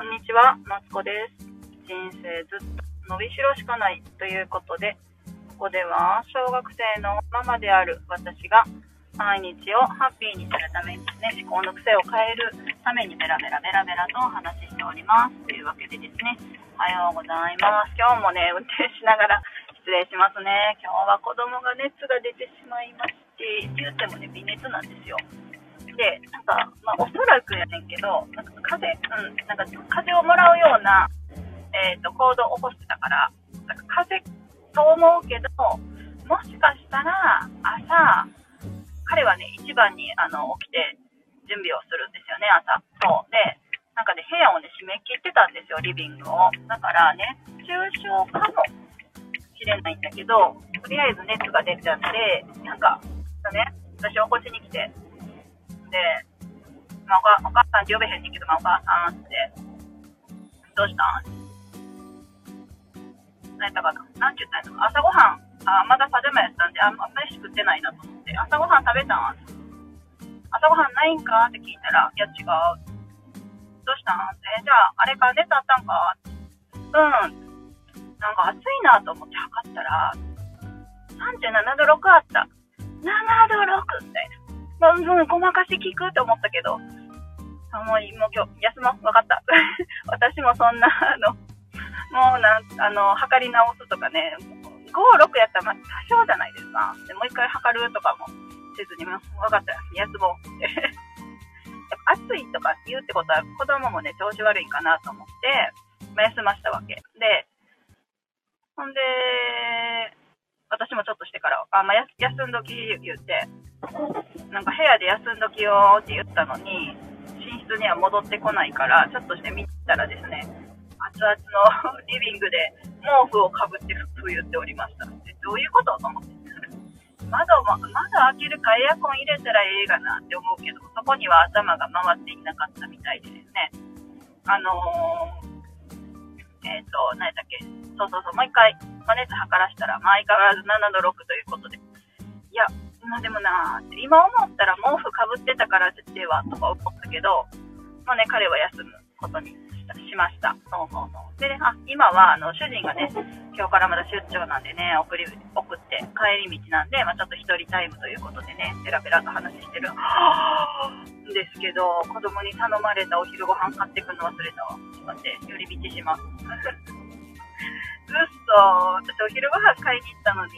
こんにちは、マツコです。人生ずっと伸びしろしかないということで、ここでは小学生のママである私が毎日をハッピーにするためにですね、思考の癖を変えるためにベラベラベラベラとお話ししております。というわけでですね、おはようございます。今日もね、運転しながら失礼しますね。今日は子供が熱が出てしまいまして、言ってもね、微熱なんですよ。で、なんか、まあ、おそらくやねんけど、なんか風、うん、なんか風をもらうような、えっ、と、行動を起こしてたから、なんか風と思うけど、もしかしたら、朝、彼はね、一番に、あの、起きて準備をするんですよね、朝。そう。で、なんかね、部屋をね、閉め切ってたんですよ、リビングを。だから、熱中症かもしれないんだけど、とりあえず熱が出ちゃって、なんか、ね、私起こしに来て、まあ、おお母さんって呼べへんねんけど、まあ、お母さんって、どうしたん？何やったかな何て言ったんやったか朝ごはん、あ、まだパジャマやったんで、あんま飯食ってないなと思って、朝ごはん食べたん？朝ごはんないんか？って聞いたら、いや違う。どうしたん？え、じゃあ、あれから熱あったんか？うん。なんか暑いなと思って測ったら、37度6あった。7度6みたいな。もう、うん、ごまかし聞くって思ったけど、あもう、もう今日、休もう。わかった。私もそんな、あの、もうなん、あの、測り直すとかね、5、6やったら、まあ、多少じゃないですか。でもう一回測るとかもせずに、もうわかった。休もうって。やっぱ暑いとか言うってことは、子供もね、調子悪いかなと思って、まあ、休ましたわけ。で、ほんで、私もちょっとしてから、あ、まあ、や休んどき言って、なんか部屋で休んどきよって言ったのに、室には戻ってこないから、ちょっとして見たらですね、熱々の リビングで毛布をかぶって冬っておりました。でどういうことと思って。窓も、窓開けるかエアコン入れたらええがなって思うけど、そこには頭が回っていなかったみたいでですね、あのー、えっ、ーと、何やったっけ、そうそうそう、もう一回、まあ熱測らしたら、まあ相変わらず7度6ということで、いや、まあでもなー今思ったら毛布かぶってたからではとか思ったけど、もうね、彼は休むことにしました。そうそうそう。でね、あ、今は、あの、主人がね、今日からまだ出張なんでね、送り、送って、帰り道なんで、まあちょっと一人タイムということでね、ペラペラと話してるん ですけど、子供に頼まれたお昼ご飯買ってくの忘れたわ。ちょっと待って、寄り道します。うっそ私お昼ご飯買いに行ったのに、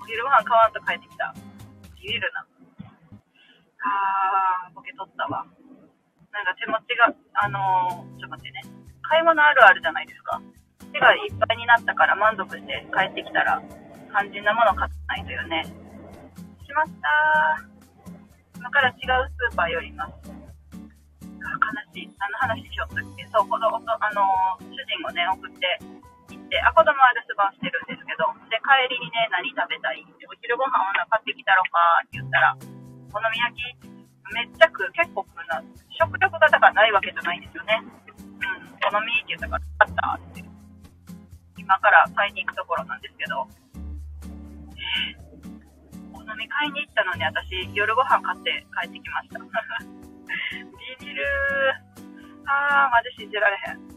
お昼ご飯買わんと帰ってきた。ビビるな。あー、ボケ取ったわ。なんか手持ちが、あのー、ちょっと待ってね。買い物あるあるじゃないですか。手がいっぱいになったから満足して帰ってきたら、肝心なもの買ってないというね。しまったー。今から違うスーパー寄ります。悲しい。何の話しようったっけそう、子供と、あのー、主人をね、送って行って、あ、子供は留守番してるんですけど、で、帰りにね、何食べたいって、お昼ご飯は買ってきたろかって言ったら、お好み焼きめっちゃ食う、結構食うな。食欲がだからないわけじゃないんですよね。うん、好みって言ったから、あったって。今から買いに行くところなんですけど、お好み買いに行ったのに私、夜ご飯買って帰ってきました。ビビるー。あー、マジ信じられへん。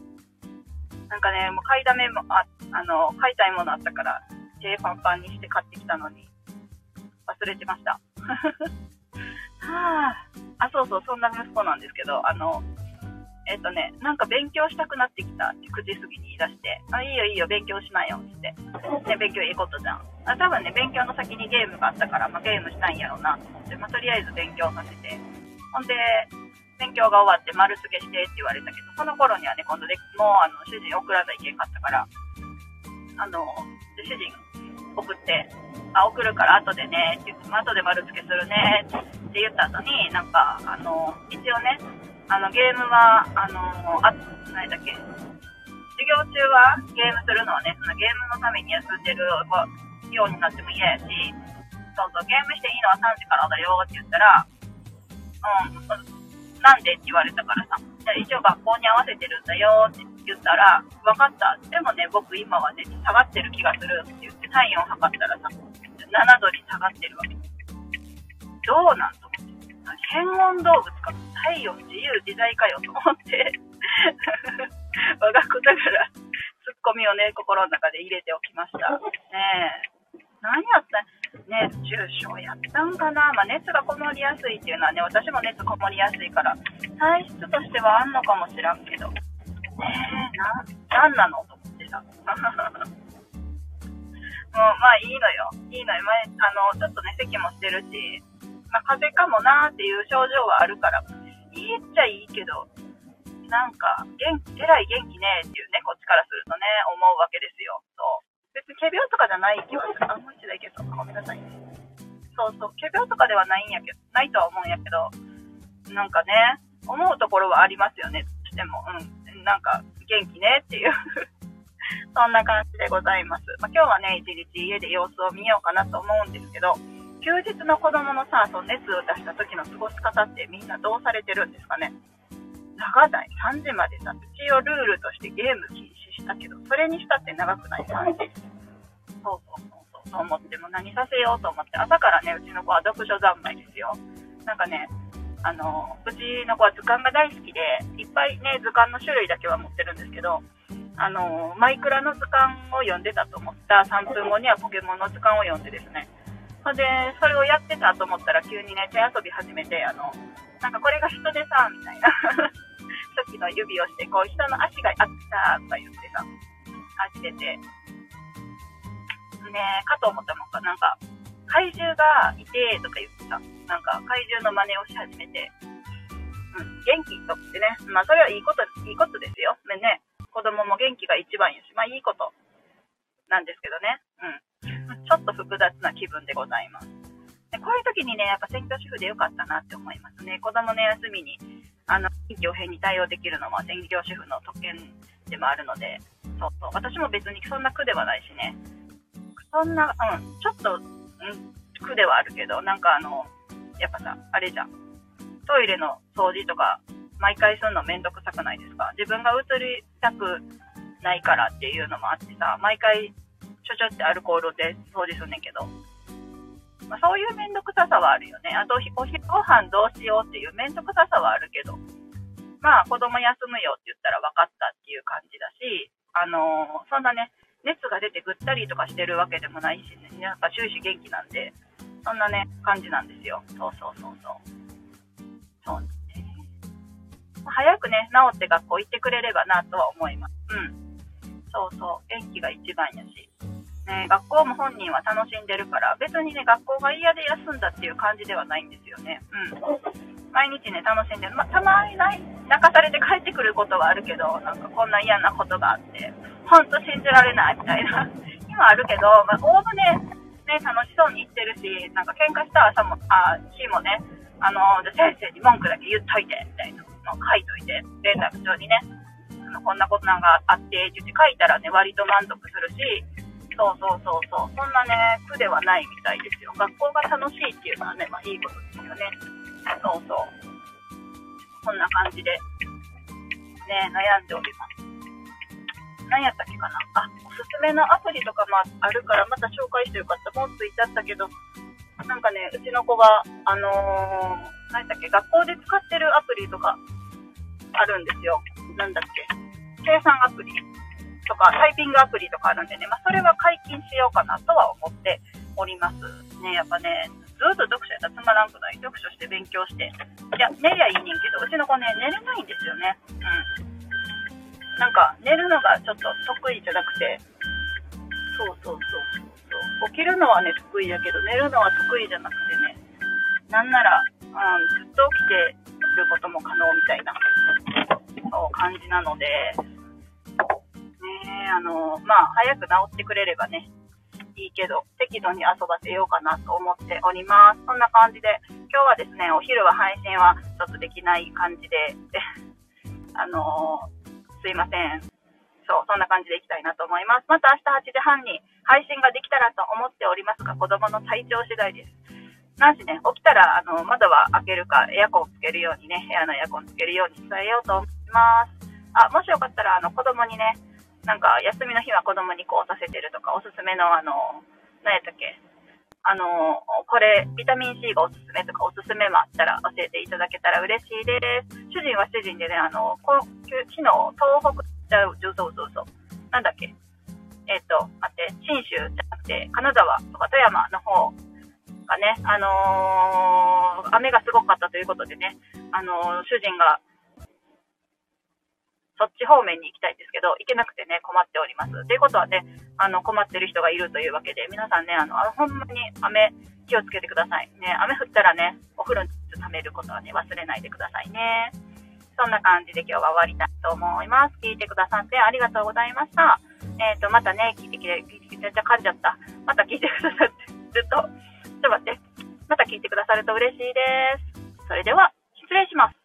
なんかね、もう買いだめもあ、あの、買いたいものあったから、手パンパンにして買ってきたのに、忘れてました。はあ、あ、そうそう、そんな息子なんですけど、あの、えっ、とね、なんか勉強したくなってきたって9時過ぎに言い出して、あ、いいよいいよ、勉強しないよって。ね、勉強いいことじゃん。あ、多分ね、勉強の先にゲームがあったから、まあ、ゲームしたいんやろうなと思って、まあ、とりあえず勉強させて。ほんで、勉強が終わって丸付けしてって言われたけど、その頃にはね、今度で、もう、あの、主人送らないけんかったから、あの、主人送って、あ、送るから後でね、って言って、後で丸付けするね、って言っって言った後に、なんか、あの、一応ね、あの、ゲームは、あの、あ、何だっけ、授業中はゲームするのはね、そのゲームのために休んでるようになっても嫌やし、そうそう、ゲームしていいのは3時からだよって言ったら、うん、なんでって言われたからさ、じゃ一応学校に合わせてるんだよって言ったら、分かった。でもね、僕今はね、下がってる気がするって言って体温を測ったらさ、7度に下がってるわけ。どうなんと思って。変温動物か。体温自由自在かよと思って。我が子だから、ツッコミをね、心の中で入れておきました。ねえ。何やった熱中症やったんかな、まあ、熱がこもりやすいっていうのはね、私も熱こもりやすいから、体質としてはあんのかもしらんけど、ねえ、な、なんなのと思ってさ。もう、まあいいのよ。いいのよ。前、あの、ちょっとね、咳もしてるし、あ風邪かもなーっていう症状はあるから、いいっちゃいいけど、なんか、元気、えらい元気ねっていうね、こっちからするとね、思うわけですよ。そう。別に仮病とかじゃない気はする。あ、もう一台いけそう。ごめんなさい。そうそう。仮病とかではないんやけど、ないとは思うんやけど、なんかね、思うところはありますよね。しても、うん。なんか、元気ねっていう そんな感じでございます。まあ、今日はね、一日家で様子を見ようかなと思うんですけど、休日の子供のさ、その熱を出した時の過ごし方ってみんなどうされてるんですかね長ない3時までさ、一応ルールとしてゲーム禁止したけど、それにしたって長くない ?3 時。そうそうそうそう、と思っても何させようと思って、朝からね、うちの子は読書三昧ですよ。なんかね、あの、うちの子は図鑑が大好きで、いっぱいね、図鑑の種類だけは持ってるんですけど、あの、マイクラの図鑑を読んでたと思った3分後にはポケモンの図鑑を読んでですね、ほんで、それをやってたと思ったら急にね、手遊び始めて、あの、なんかこれが人でさ、みたいな 時の指をして、こう人の足があったとか言ってさ、走ってて、ねかと思ったのか、なんか、怪獣がいてとか言ってさ、なんか怪獣の真似をし始めて、うん、元気とってね、まあそれはいいこと、いいことですよ。ね、子供も元気が一番やし、まあいいことなんですけどね。うん。ちょっと複雑な気分でございます。でこういう時にね、やっぱ専業主婦でよかったなって思いますね。子供の休みに、あの、臨機応変に対応できるのは専業主婦の特権でもあるので、そうそう。私も別にそんな苦ではないしね。そんな、うん、ちょっと、ん、苦ではあるけど、なんかあの、やっぱさ、あれじゃん。トイレの掃除とか、毎回するのめんどくさくないですか？自分が移りたくないからっていうのもあってさ、毎回ちょちょってアルコールで掃除すんねんけど、まあ、そういうめんどくささはあるよね。あと、お昼ご飯どうしようっていうめんどくささはあるけど、まあ、子供休むよって言ったら分かったっていう感じだし、あのー、そんなね、熱が出てぐったりとかしてるわけでもないしね、なんか終始元気なんで、そんなね、感じなんですよ。そうそうそうそう。そうね。早くね、治って学校行ってくれればなとは思います。うん。そうそう。元気が一番やし。ね、学校も本人は楽しんでるから、別にね、学校が嫌で休んだっていう感じではないんですよね。うん。毎日ね、楽しんでる。またまに泣かされて帰ってくることはあるけど、なんかこんな嫌なことがあって、ほんと信じられないみたいな。今あるけど、まあ、おおむね、ね、楽しそうに言ってるし、なんか喧嘩した朝も、あ、日もね、あの、じゃ先生に文句だけ言っといて、みたいなのを書いといて、連絡帳にね、あのこんなことなんかあって、って言って書いたらね、割と満足するし、そうそうそうそう。そんなね、苦ではないみたいですよ。学校が楽しいっていうのはね、まあいいことですよね。そうそう。こんな感じで、ね、悩んでおります。何やったっけかな？あ、おすすめのアプリとかもあるから、また紹介してよかった。もうついちゃったけど、なんかね、うちの子が、あのー、何やったっけ、学校で使ってるアプリとかあるんですよ。なんだっけ、計算アプリ。とか、タイピングアプリとかあるんでね、まあ、それは解禁しようかなとは思っております。ね、やっぱね、ずっと読書やったらつまらんくない読書して勉強して。いや、寝りゃいいねんけど、うちの子ね、寝れないんですよね。うん。なんか、寝るのがちょっと得意じゃなくて、そうそうそうそう。起きるのはね、得意やけど、寝るのは得意じゃなくてね、なんなら、うん、ずっと起きてることも可能みたいな、感じなので、ねあの、まあ、早く治ってくれればね、いいけど、適度に遊ばせようかなと思っております。そんな感じで、今日はですね、お昼は配信はちょっとできない感じで、あの、すいません。そう、そんな感じでいきたいなと思います。また明日8時半に配信ができたらと思っておりますが、子供の体調次第です。なんしね、起きたら、あの、窓は開けるか、エアコンつけるようにね、部屋のエアコンつけるように伝えようと思います。あ、もしよかったら、あの、子供にね、なんか休みの日は子供にこうさせてるとか、おすすめのあの、何やったっけあの、これ、ビタミン C がおすすめとか、おすすめもあったら教えていただけたら嬉しいです。主人は主人でね、あの、昨日、東北、じゃう、そうそうそう。なんだっけ。えっ、ー、と、待って、信州じゃなくて、金沢とか富山の方がね、あのー、雨がすごかったということでね、あのー、主人がそっち方面に行きたいんですけど、行けなくてね、困っております。ということはね、あの、困ってる人がいるというわけで、皆さんね、あの、ほんまに雨、気をつけてください。ね、雨降ったらね、お風呂に溜めることはね、忘れないでくださいね。そんな感じで今日は終わりたいと思います。聞いてくださってありがとうございました。えっ、ー、と、またね、聞いてきて、めっちゃ噛んじゃった。また聞いてくださって、ずっと、ちょっと待って。また聞いてくださると嬉しいです。それでは、失礼します。